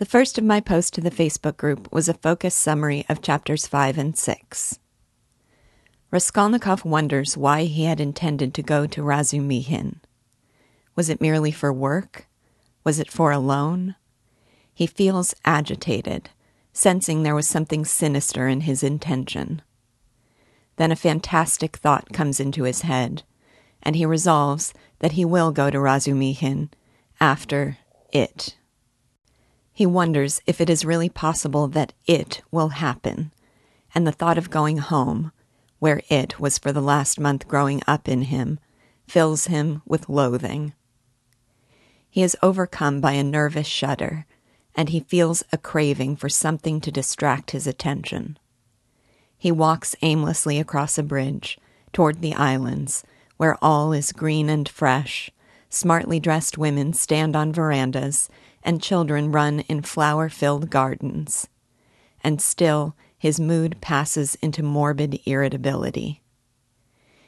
The first of my posts to the Facebook group was a focused summary of chapters 5 and 6. Raskolnikov wonders why he had intended to go to Razumihin. Was it merely for work? Was it for a loan? He feels agitated, sensing there was something sinister in his intention. Then a fantastic thought comes into his head, and he resolves that he will go to Razumihin after it. He wonders if it is really possible that it will happen, and the thought of going home, where it was for the last month growing up in him, fills him with loathing. He is overcome by a nervous shudder, and he feels a craving for something to distract his attention. He walks aimlessly across a bridge toward the islands, where all is green and fresh. Smartly dressed women stand on verandas and children run in flower filled gardens. And still, his mood passes into morbid irritability.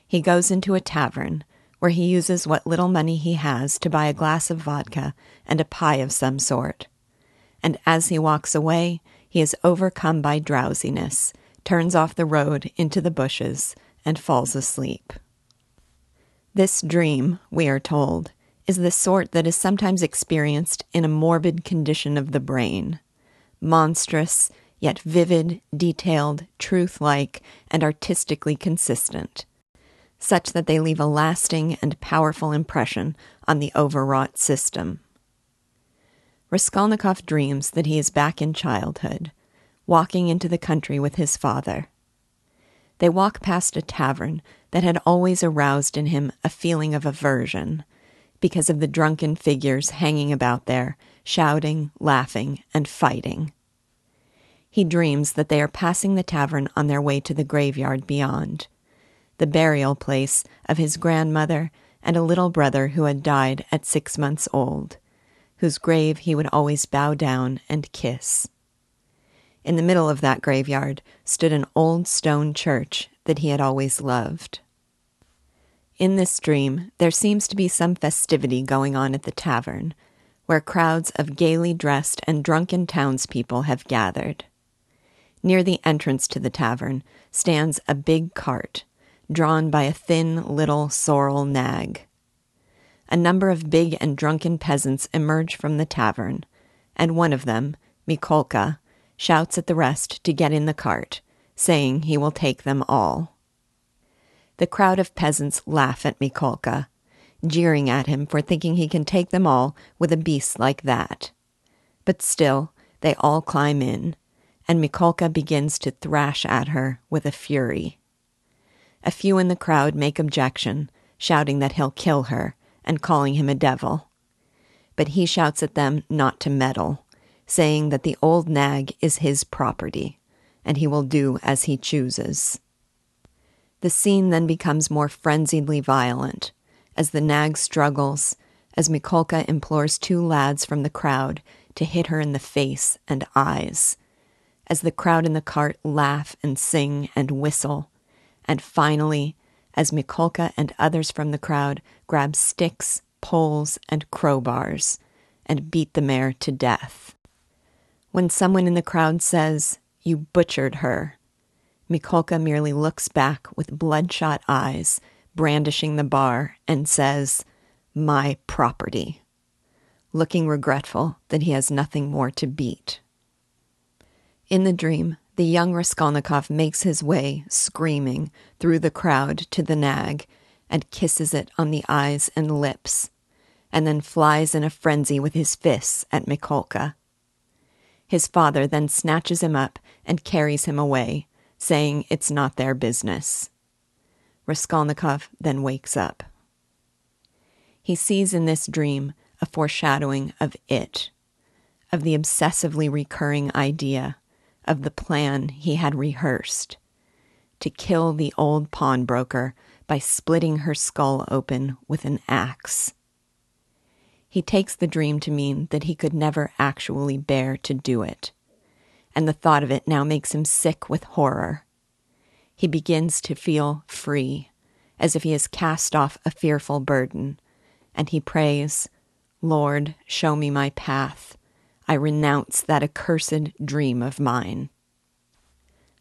He goes into a tavern, where he uses what little money he has to buy a glass of vodka and a pie of some sort. And as he walks away, he is overcome by drowsiness, turns off the road into the bushes, and falls asleep. This dream, we are told, is the sort that is sometimes experienced in a morbid condition of the brain. Monstrous, yet vivid, detailed, truth like, and artistically consistent, such that they leave a lasting and powerful impression on the overwrought system. Raskolnikov dreams that he is back in childhood, walking into the country with his father. They walk past a tavern that had always aroused in him a feeling of aversion because of the drunken figures hanging about there, shouting, laughing, and fighting. He dreams that they are passing the tavern on their way to the graveyard beyond, the burial place of his grandmother and a little brother who had died at six months old, whose grave he would always bow down and kiss. In the middle of that graveyard stood an old stone church that he had always loved. In this dream, there seems to be some festivity going on at the tavern, where crowds of gaily dressed and drunken townspeople have gathered. Near the entrance to the tavern stands a big cart, drawn by a thin little sorrel nag. A number of big and drunken peasants emerge from the tavern, and one of them, Mikolka, shouts at the rest to get in the cart, saying he will take them all. The crowd of peasants laugh at Mikolka, jeering at him for thinking he can take them all with a beast like that. But still, they all climb in, and Mikolka begins to thrash at her with a fury. A few in the crowd make objection, shouting that he'll kill her and calling him a devil. But he shouts at them not to meddle, saying that the old nag is his property, and he will do as he chooses. The scene then becomes more frenziedly violent. As the nag struggles, as Mikolka implores two lads from the crowd to hit her in the face and eyes, as the crowd in the cart laugh and sing and whistle, and finally, as Mikolka and others from the crowd grab sticks, poles, and crowbars and beat the mare to death. When someone in the crowd says, You butchered her, Mikolka merely looks back with bloodshot eyes, brandishing the bar, and says, My property, looking regretful that he has nothing more to beat. In the dream, the young Raskolnikov makes his way, screaming, through the crowd to the nag and kisses it on the eyes and lips, and then flies in a frenzy with his fists at Mikolka. His father then snatches him up and carries him away, saying it's not their business. Raskolnikov then wakes up. He sees in this dream a foreshadowing of it, of the obsessively recurring idea, of the plan he had rehearsed to kill the old pawnbroker by splitting her skull open with an axe. He takes the dream to mean that he could never actually bear to do it and the thought of it now makes him sick with horror. He begins to feel free, as if he has cast off a fearful burden, and he prays, Lord, show me my path. I renounce that accursed dream of mine.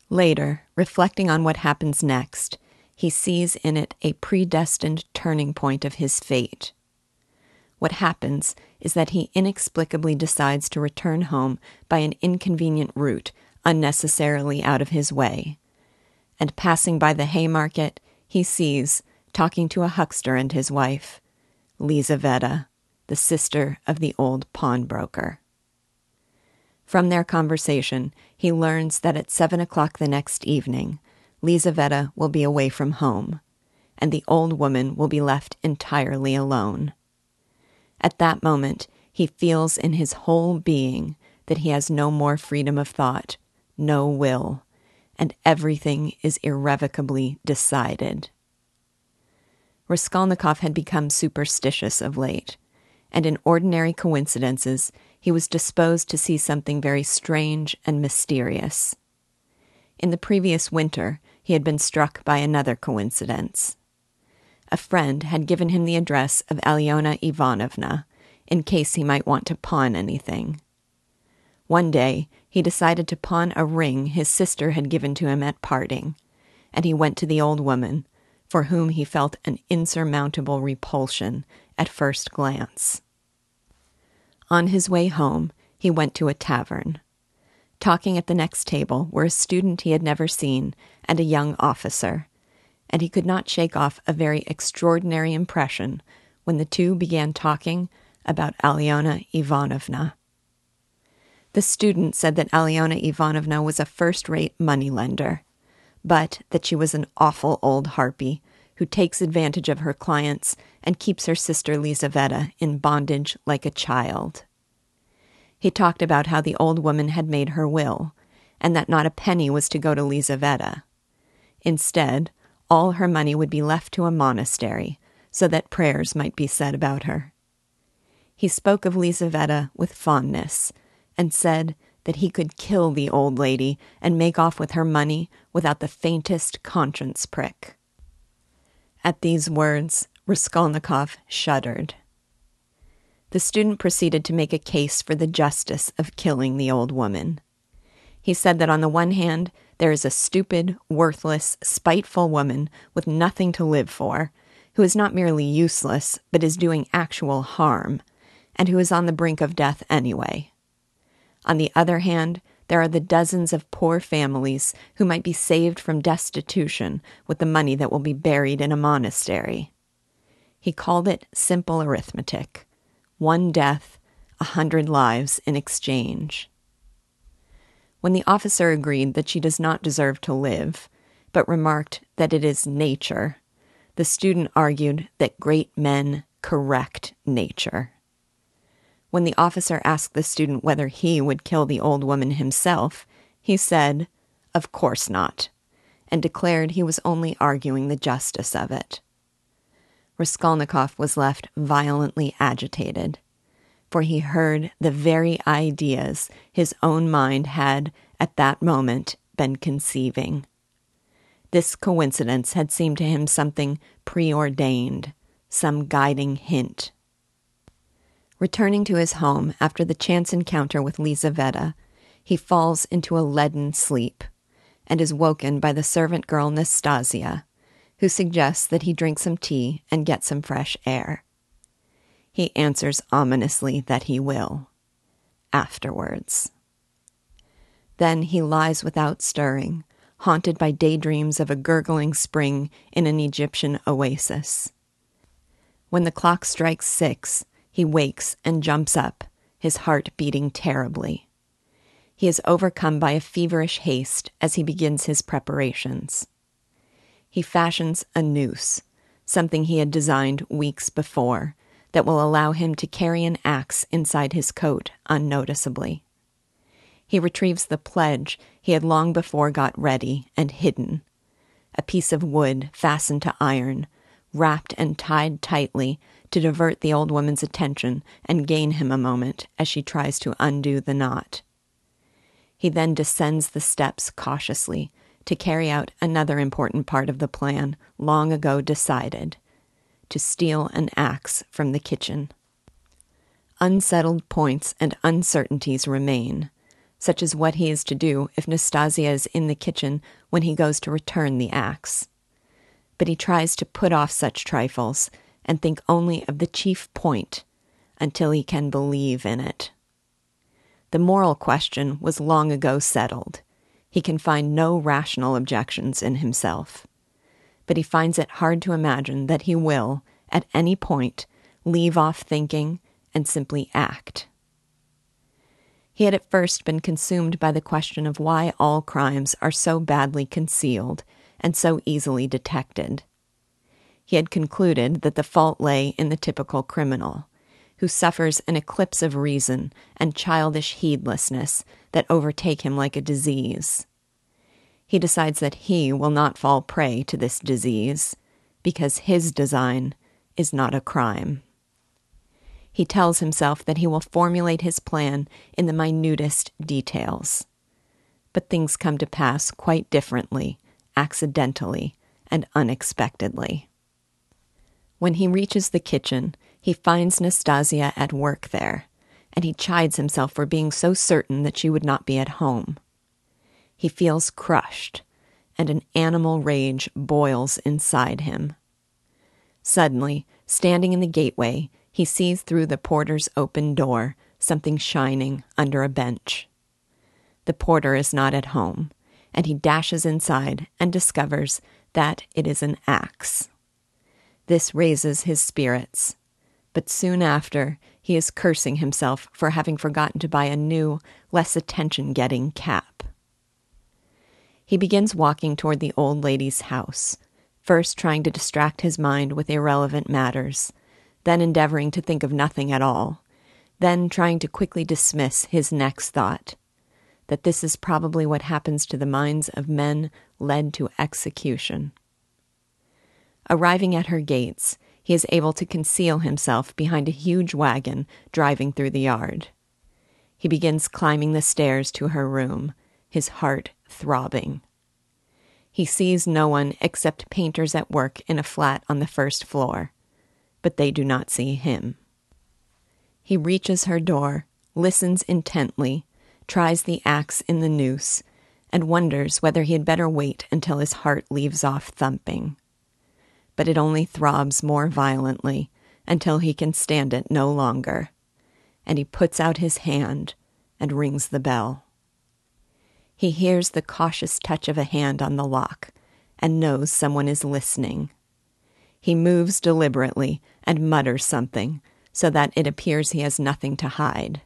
Later, reflecting on what happens next, he sees in it a predestined turning point of his fate. What happens is that he inexplicably decides to return home by an inconvenient route, unnecessarily out of his way. And passing by the Haymarket, he sees, talking to a huckster and his wife, Lizaveta, the sister of the old pawnbroker. From their conversation, he learns that at seven o'clock the next evening, Lizaveta will be away from home, and the old woman will be left entirely alone. At that moment, he feels in his whole being that he has no more freedom of thought, no will, and everything is irrevocably decided. Raskolnikov had become superstitious of late, and in ordinary coincidences he was disposed to see something very strange and mysterious. In the previous winter, he had been struck by another coincidence. A friend had given him the address of Aliona Ivanovna in case he might want to pawn anything. One day, he decided to pawn a ring his sister had given to him at parting, and he went to the old woman, for whom he felt an insurmountable repulsion at first glance. On his way home, he went to a tavern. Talking at the next table were a student he had never seen and a young officer, and he could not shake off a very extraordinary impression when the two began talking about Aliona Ivanovna. The student said that Aliona Ivanovna was a first rate moneylender, but that she was an awful old harpy who takes advantage of her clients and keeps her sister Lizaveta in bondage like a child. He talked about how the old woman had made her will, and that not a penny was to go to Lizaveta. Instead, all her money would be left to a monastery, so that prayers might be said about her. He spoke of Lizaveta with fondness, and said that he could kill the old lady and make off with her money without the faintest conscience prick. At these words, Raskolnikov shuddered. The student proceeded to make a case for the justice of killing the old woman. He said that on the one hand, there is a stupid, worthless, spiteful woman with nothing to live for, who is not merely useless, but is doing actual harm, and who is on the brink of death anyway. On the other hand, there are the dozens of poor families who might be saved from destitution with the money that will be buried in a monastery. He called it simple arithmetic one death, a hundred lives in exchange. When the officer agreed that she does not deserve to live, but remarked that it is nature, the student argued that great men correct nature. When the officer asked the student whether he would kill the old woman himself, he said, Of course not, and declared he was only arguing the justice of it. Raskolnikov was left violently agitated, for he heard the very ideas his own mind had at that moment been conceiving. This coincidence had seemed to him something preordained, some guiding hint. Returning to his home after the chance encounter with Lizaveta, he falls into a leaden sleep and is woken by the servant girl Nastasia, who suggests that he drink some tea and get some fresh air. He answers ominously that he will. Afterwards. Then he lies without stirring, haunted by daydreams of a gurgling spring in an Egyptian oasis. When the clock strikes six, he wakes and jumps up, his heart beating terribly. He is overcome by a feverish haste as he begins his preparations. He fashions a noose, something he had designed weeks before, that will allow him to carry an axe inside his coat unnoticeably. He retrieves the pledge he had long before got ready and hidden a piece of wood fastened to iron, wrapped and tied tightly to divert the old woman's attention and gain him a moment as she tries to undo the knot. He then descends the steps cautiously to carry out another important part of the plan long ago decided to steal an axe from the kitchen. unsettled points and uncertainties remain, such as what he is to do if Nastasia is in the kitchen when he goes to return the axe. But he tries to put off such trifles and think only of the chief point until he can believe in it. The moral question was long ago settled. He can find no rational objections in himself. But he finds it hard to imagine that he will, at any point, leave off thinking and simply act. He had at first been consumed by the question of why all crimes are so badly concealed and so easily detected. He had concluded that the fault lay in the typical criminal, who suffers an eclipse of reason and childish heedlessness that overtake him like a disease. He decides that he will not fall prey to this disease because his design is not a crime. He tells himself that he will formulate his plan in the minutest details. But things come to pass quite differently, accidentally, and unexpectedly. When he reaches the kitchen, he finds Nastasia at work there, and he chides himself for being so certain that she would not be at home. He feels crushed, and an animal rage boils inside him. Suddenly, standing in the gateway, he sees through the porter's open door something shining under a bench. The porter is not at home, and he dashes inside and discovers that it is an axe. This raises his spirits, but soon after, he is cursing himself for having forgotten to buy a new, less attention getting cap. He begins walking toward the old lady's house, first trying to distract his mind with irrelevant matters, then endeavoring to think of nothing at all, then trying to quickly dismiss his next thought that this is probably what happens to the minds of men led to execution. Arriving at her gates, he is able to conceal himself behind a huge wagon driving through the yard. He begins climbing the stairs to her room, his heart throbbing. He sees no one except painters at work in a flat on the first floor, but they do not see him. He reaches her door, listens intently, tries the axe in the noose, and wonders whether he had better wait until his heart leaves off thumping. But it only throbs more violently until he can stand it no longer, and he puts out his hand and rings the bell. He hears the cautious touch of a hand on the lock and knows someone is listening. He moves deliberately and mutters something so that it appears he has nothing to hide.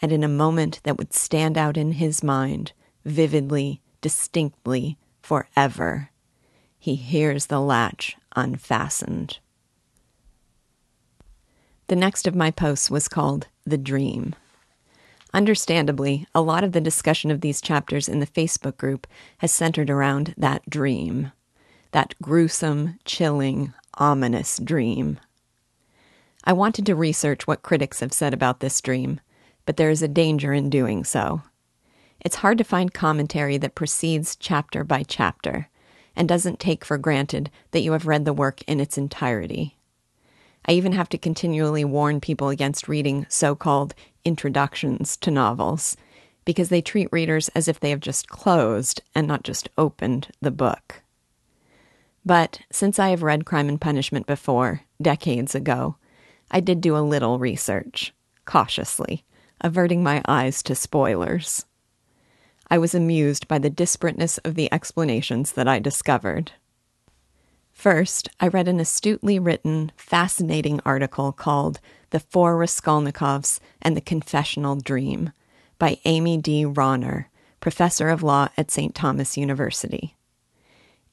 And in a moment that would stand out in his mind, vividly, distinctly, forever, he hears the latch unfastened. The next of my posts was called The Dream. Understandably, a lot of the discussion of these chapters in the Facebook group has centered around that dream, that gruesome, chilling, ominous dream. I wanted to research what critics have said about this dream, but there is a danger in doing so. It's hard to find commentary that proceeds chapter by chapter and doesn't take for granted that you have read the work in its entirety. I even have to continually warn people against reading so called introductions to novels because they treat readers as if they have just closed and not just opened the book. But since I have read Crime and Punishment before, decades ago, I did do a little research, cautiously, averting my eyes to spoilers. I was amused by the disparateness of the explanations that I discovered. First, I read an astutely written, fascinating article called The Four Raskolnikovs and the Confessional Dream by Amy D. Ronner, professor of law at St. Thomas University.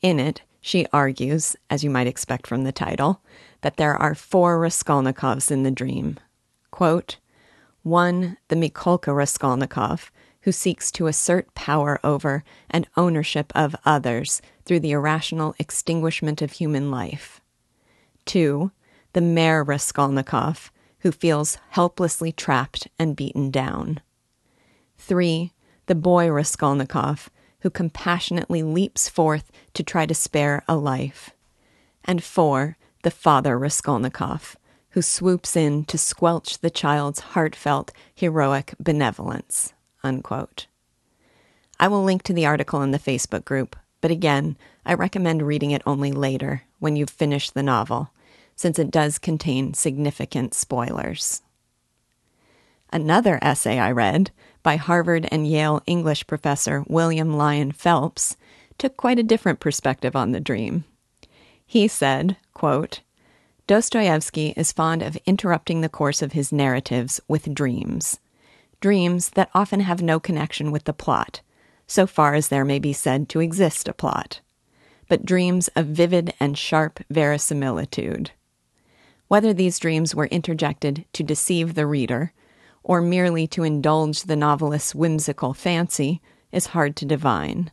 In it, she argues, as you might expect from the title, that there are four Raskolnikovs in the dream. Quote, one, the Mikolka Raskolnikov, who seeks to assert power over and ownership of others through the irrational extinguishment of human life. Two, the Mare Raskolnikov, who feels helplessly trapped and beaten down. Three, the boy Raskolnikov, who compassionately leaps forth to try to spare a life. And four, the father Raskolnikov, who swoops in to squelch the child's heartfelt, heroic benevolence. Unquote. I will link to the article in the Facebook group, but again, I recommend reading it only later, when you've finished the novel, since it does contain significant spoilers. Another essay I read by Harvard and Yale English professor William Lyon Phelps took quite a different perspective on the dream. He said, quote, Dostoevsky is fond of interrupting the course of his narratives with dreams. Dreams that often have no connection with the plot, so far as there may be said to exist a plot, but dreams of vivid and sharp verisimilitude. Whether these dreams were interjected to deceive the reader, or merely to indulge the novelist's whimsical fancy, is hard to divine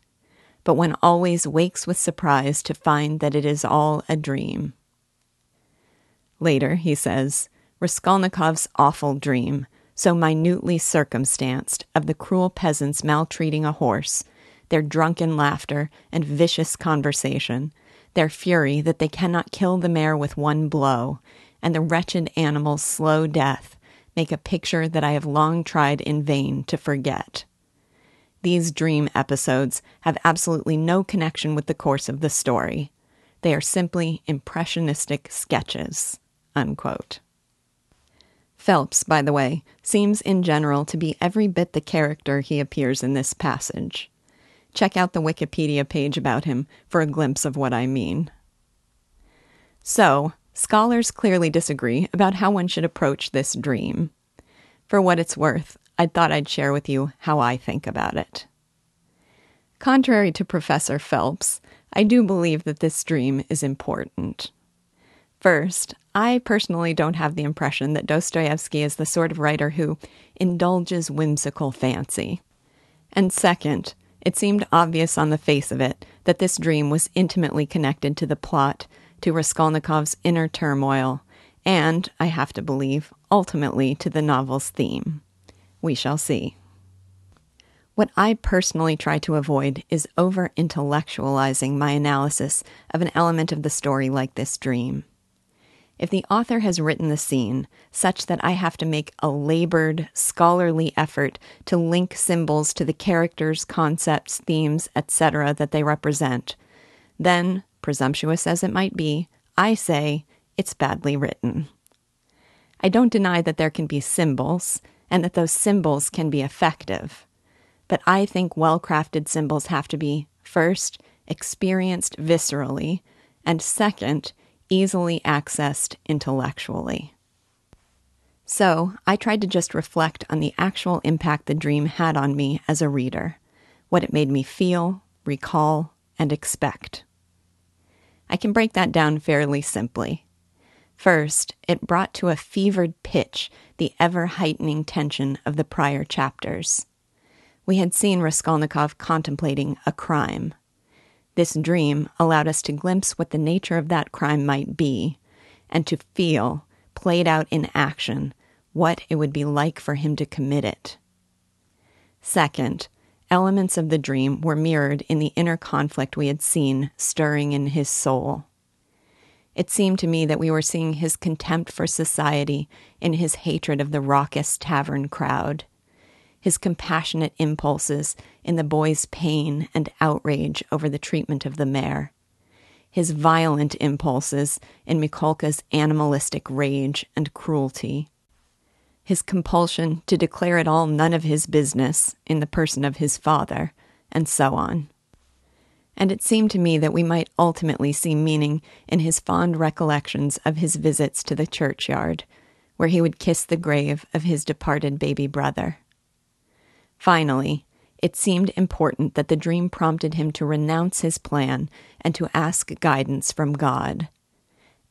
but one always wakes with surprise to find that it is all a dream. Later, he says, Raskolnikov's awful dream, so minutely circumstanced, of the cruel peasants maltreating a horse, their drunken laughter and vicious conversation, their fury that they cannot kill the mare with one blow, and the wretched animal's slow death, make a picture that I have long tried in vain to forget. These dream episodes have absolutely no connection with the course of the story. They are simply impressionistic sketches. Unquote. Phelps, by the way, seems in general to be every bit the character he appears in this passage. Check out the Wikipedia page about him for a glimpse of what I mean. So, scholars clearly disagree about how one should approach this dream. For what it's worth, I thought I'd share with you how I think about it. Contrary to Professor Phelps, I do believe that this dream is important. First, I personally don't have the impression that Dostoevsky is the sort of writer who indulges whimsical fancy. And second, it seemed obvious on the face of it that this dream was intimately connected to the plot, to Raskolnikov's inner turmoil, and, I have to believe, ultimately to the novel's theme. We shall see. What I personally try to avoid is over intellectualizing my analysis of an element of the story like this dream. If the author has written the scene such that I have to make a labored, scholarly effort to link symbols to the characters, concepts, themes, etc., that they represent, then, presumptuous as it might be, I say it's badly written. I don't deny that there can be symbols, and that those symbols can be effective. But I think well crafted symbols have to be, first, experienced viscerally, and second, easily accessed intellectually. So, I tried to just reflect on the actual impact the dream had on me as a reader, what it made me feel, recall, and expect. I can break that down fairly simply. First, it brought to a fevered pitch the ever heightening tension of the prior chapters. We had seen Raskolnikov contemplating a crime. This dream allowed us to glimpse what the nature of that crime might be, and to feel, played out in action, what it would be like for him to commit it. Second, elements of the dream were mirrored in the inner conflict we had seen stirring in his soul. It seemed to me that we were seeing his contempt for society in his hatred of the raucous tavern crowd, his compassionate impulses in the boy's pain and outrage over the treatment of the mare, his violent impulses in Mikolka's animalistic rage and cruelty, his compulsion to declare it all none of his business in the person of his father, and so on. And it seemed to me that we might ultimately see meaning in his fond recollections of his visits to the churchyard, where he would kiss the grave of his departed baby brother. Finally, it seemed important that the dream prompted him to renounce his plan and to ask guidance from God,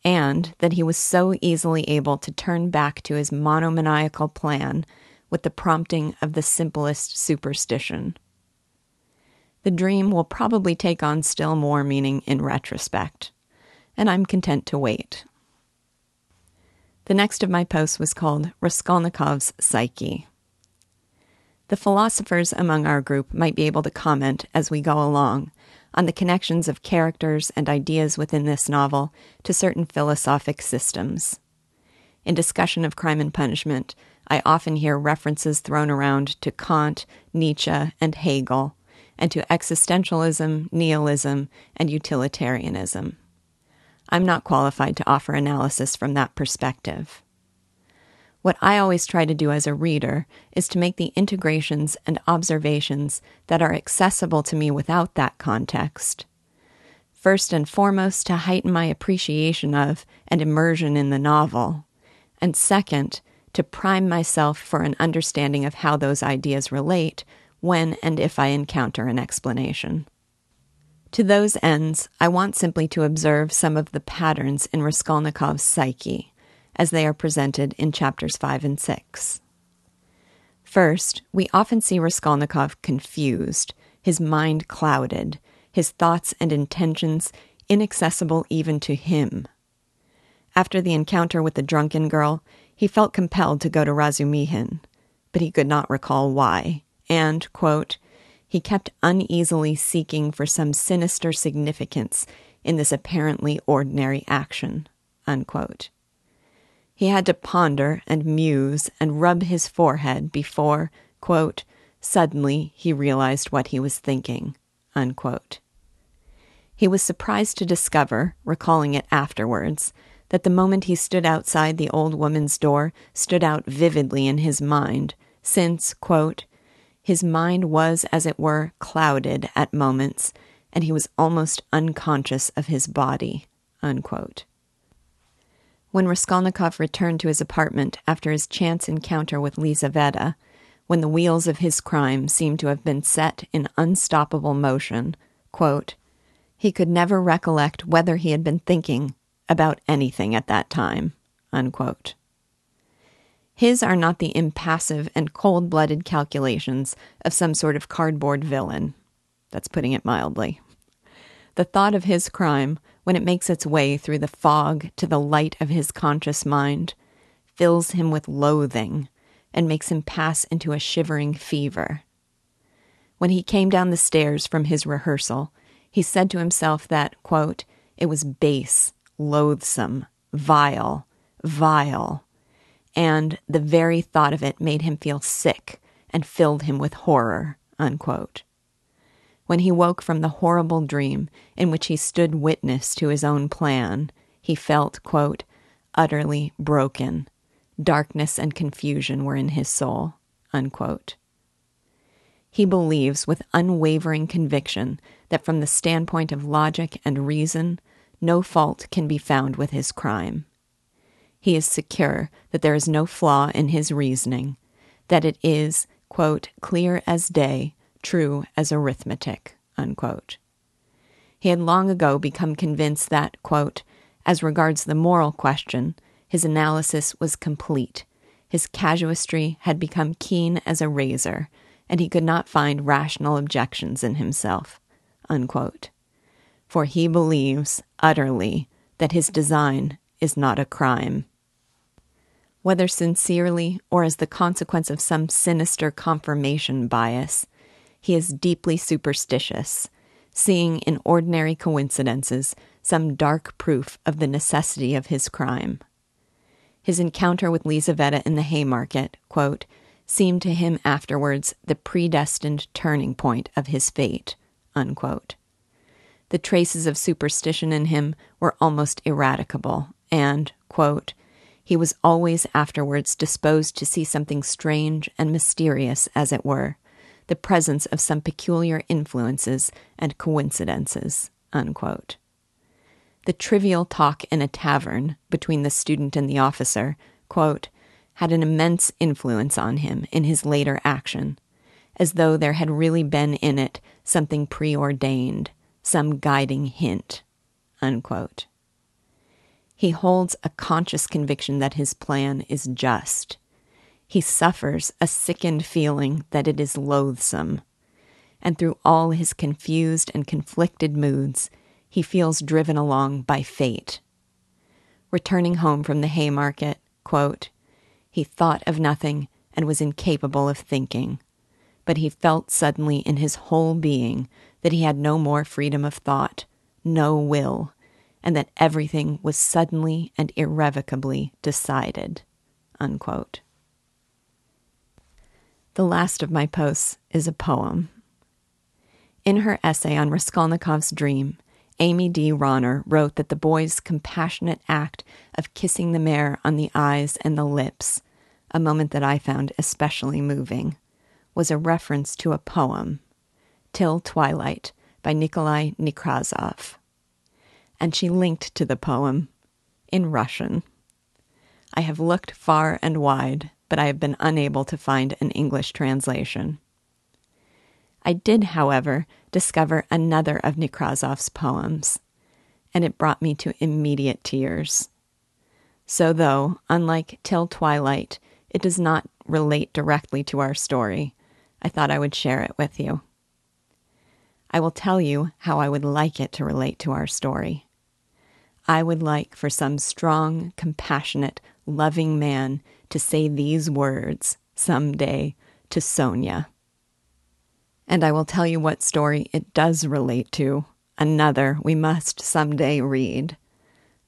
and that he was so easily able to turn back to his monomaniacal plan with the prompting of the simplest superstition the dream will probably take on still more meaning in retrospect, and I'm content to wait. The next of my posts was called Raskolnikov's Psyche. The philosophers among our group might be able to comment as we go along on the connections of characters and ideas within this novel to certain philosophic systems. In discussion of crime and punishment, I often hear references thrown around to Kant, Nietzsche, and Hegel, and to existentialism, nihilism, and utilitarianism. I'm not qualified to offer analysis from that perspective. What I always try to do as a reader is to make the integrations and observations that are accessible to me without that context. First and foremost, to heighten my appreciation of and immersion in the novel, and second, to prime myself for an understanding of how those ideas relate when and if I encounter an explanation. To those ends, I want simply to observe some of the patterns in Raskolnikov's psyche as they are presented in chapters 5 and 6. First, we often see Raskolnikov confused, his mind clouded, his thoughts and intentions inaccessible even to him. After the encounter with the drunken girl, he felt compelled to go to Razumihin, but he could not recall why, and, quote, he kept uneasily seeking for some sinister significance in this apparently ordinary action. Unquote. He had to ponder and muse and rub his forehead before, quote, suddenly he realized what he was thinking. Unquote. He was surprised to discover, recalling it afterwards, that the moment he stood outside the old woman's door stood out vividly in his mind, since, quote, his mind was, as it were, clouded at moments, and he was almost unconscious of his body. Unquote. When Raskolnikov returned to his apartment after his chance encounter with Lizaveta, when the wheels of his crime seemed to have been set in unstoppable motion, quote, he could never recollect whether he had been thinking about anything at that time. Unquote. His are not the impassive and cold blooded calculations of some sort of cardboard villain. That's putting it mildly. The thought of his crime, when it makes its way through the fog to the light of his conscious mind, fills him with loathing and makes him pass into a shivering fever. When he came down the stairs from his rehearsal, he said to himself that, quote, it was base, loathsome, vile, vile and the very thought of it made him feel sick and filled him with horror. Unquote. When he woke from the horrible dream in which he stood witness to his own plan, he felt, quote, utterly broken. Darkness and confusion were in his soul. Unquote. He believes with unwavering conviction that from the standpoint of logic and reason, no fault can be found with his crime. He is secure that there is no flaw in his reasoning, that it is, quote, clear as day, true as arithmetic, unquote. He had long ago become convinced that, quote, as regards the moral question, his analysis was complete. His casuistry had become keen as a razor, and he could not find rational objections in himself. Unquote. For he believes, utterly, that his design is not a crime whether sincerely or as the consequence of some sinister confirmation bias, he is deeply superstitious, seeing in ordinary coincidences some dark proof of the necessity of his crime. His encounter with Lizaveta in the Haymarket, quote, seemed to him afterwards the predestined turning point of his fate. Unquote. The traces of superstition in him were almost ineradicable, and, quote, he was always afterwards disposed to see something strange and mysterious, as it were, the presence of some peculiar influences and coincidences. Unquote. The trivial talk in a tavern between the student and the officer, quote, had an immense influence on him in his later action, as though there had really been in it something preordained, some guiding hint. Unquote. He holds a conscious conviction that his plan is just. He suffers a sickened feeling that it is loathsome. And through all his confused and conflicted moods, he feels driven along by fate. Returning home from the Haymarket, quote, he thought of nothing and was incapable of thinking. But he felt suddenly in his whole being that he had no more freedom of thought, no will, and that everything was suddenly and irrevocably decided. Unquote. The last of my posts is a poem. In her essay on Raskolnikov's dream, Amy D. Ronner wrote that the boy's compassionate act of kissing the mare on the eyes and the lips, a moment that I found especially moving, was a reference to a poem, Till Twilight, by Nikolai Nekrasov. And she linked to the poem in Russian. I have looked far and wide, but I have been unable to find an English translation. I did, however, discover another of Nekrasov's poems, and it brought me to immediate tears. So, though, unlike Till Twilight, it does not relate directly to our story, I thought I would share it with you. I will tell you how I would like it to relate to our story. I would like for some strong, compassionate, loving man to say these words some day to Sonia. And I will tell you what story it does relate to, another we must some day read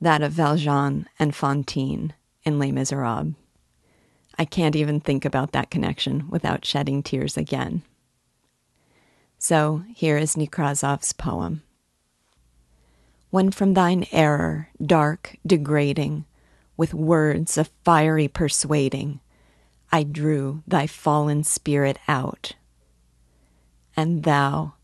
that of Valjean and Fantine in Les Miserables. I can't even think about that connection without shedding tears again. So here is Nekrasov's poem. When from thine error, dark, degrading, with words of fiery persuading, I drew thy fallen spirit out. And thou,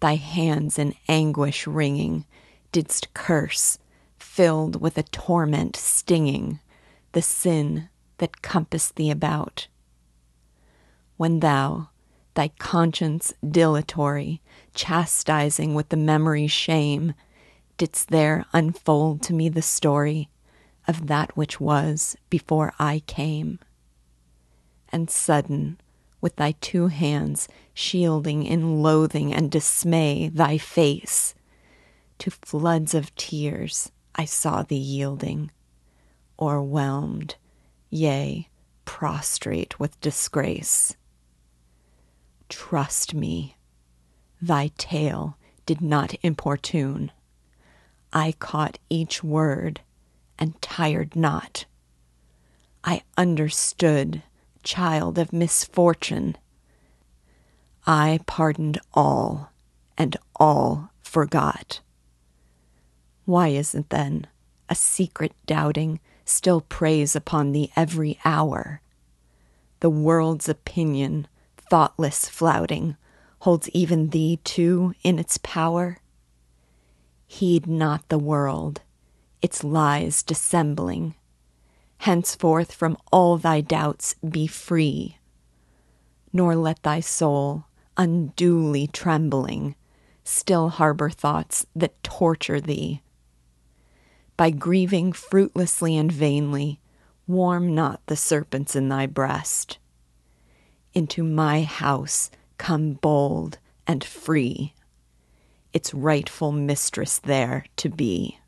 thy hands in anguish wringing, didst curse, filled with a torment stinging, the sin that compassed thee about. When thou, thy conscience dilatory, chastising with the memory's shame, didst there unfold to me the story of that which was before I came. And sudden, with thy two hands shielding in loathing and dismay thy face, to floods of tears I saw thee yielding, o'erwhelmed, yea, prostrate with disgrace. Trust me, thy tale did not importune. I caught each word and tired not. I understood, child of misfortune. I pardoned all, and all forgot. Why isn't then a secret doubting still preys upon thee every hour? The world's opinion, thoughtless flouting, holds even thee too in its power? Heed not the world, its lies dissembling. Henceforth from all thy doubts be free, nor let thy soul, unduly trembling, still harbor thoughts that torture thee. By grieving fruitlessly and vainly, warm not the serpents in thy breast. Into my house come bold and free, its rightful mistress there to be.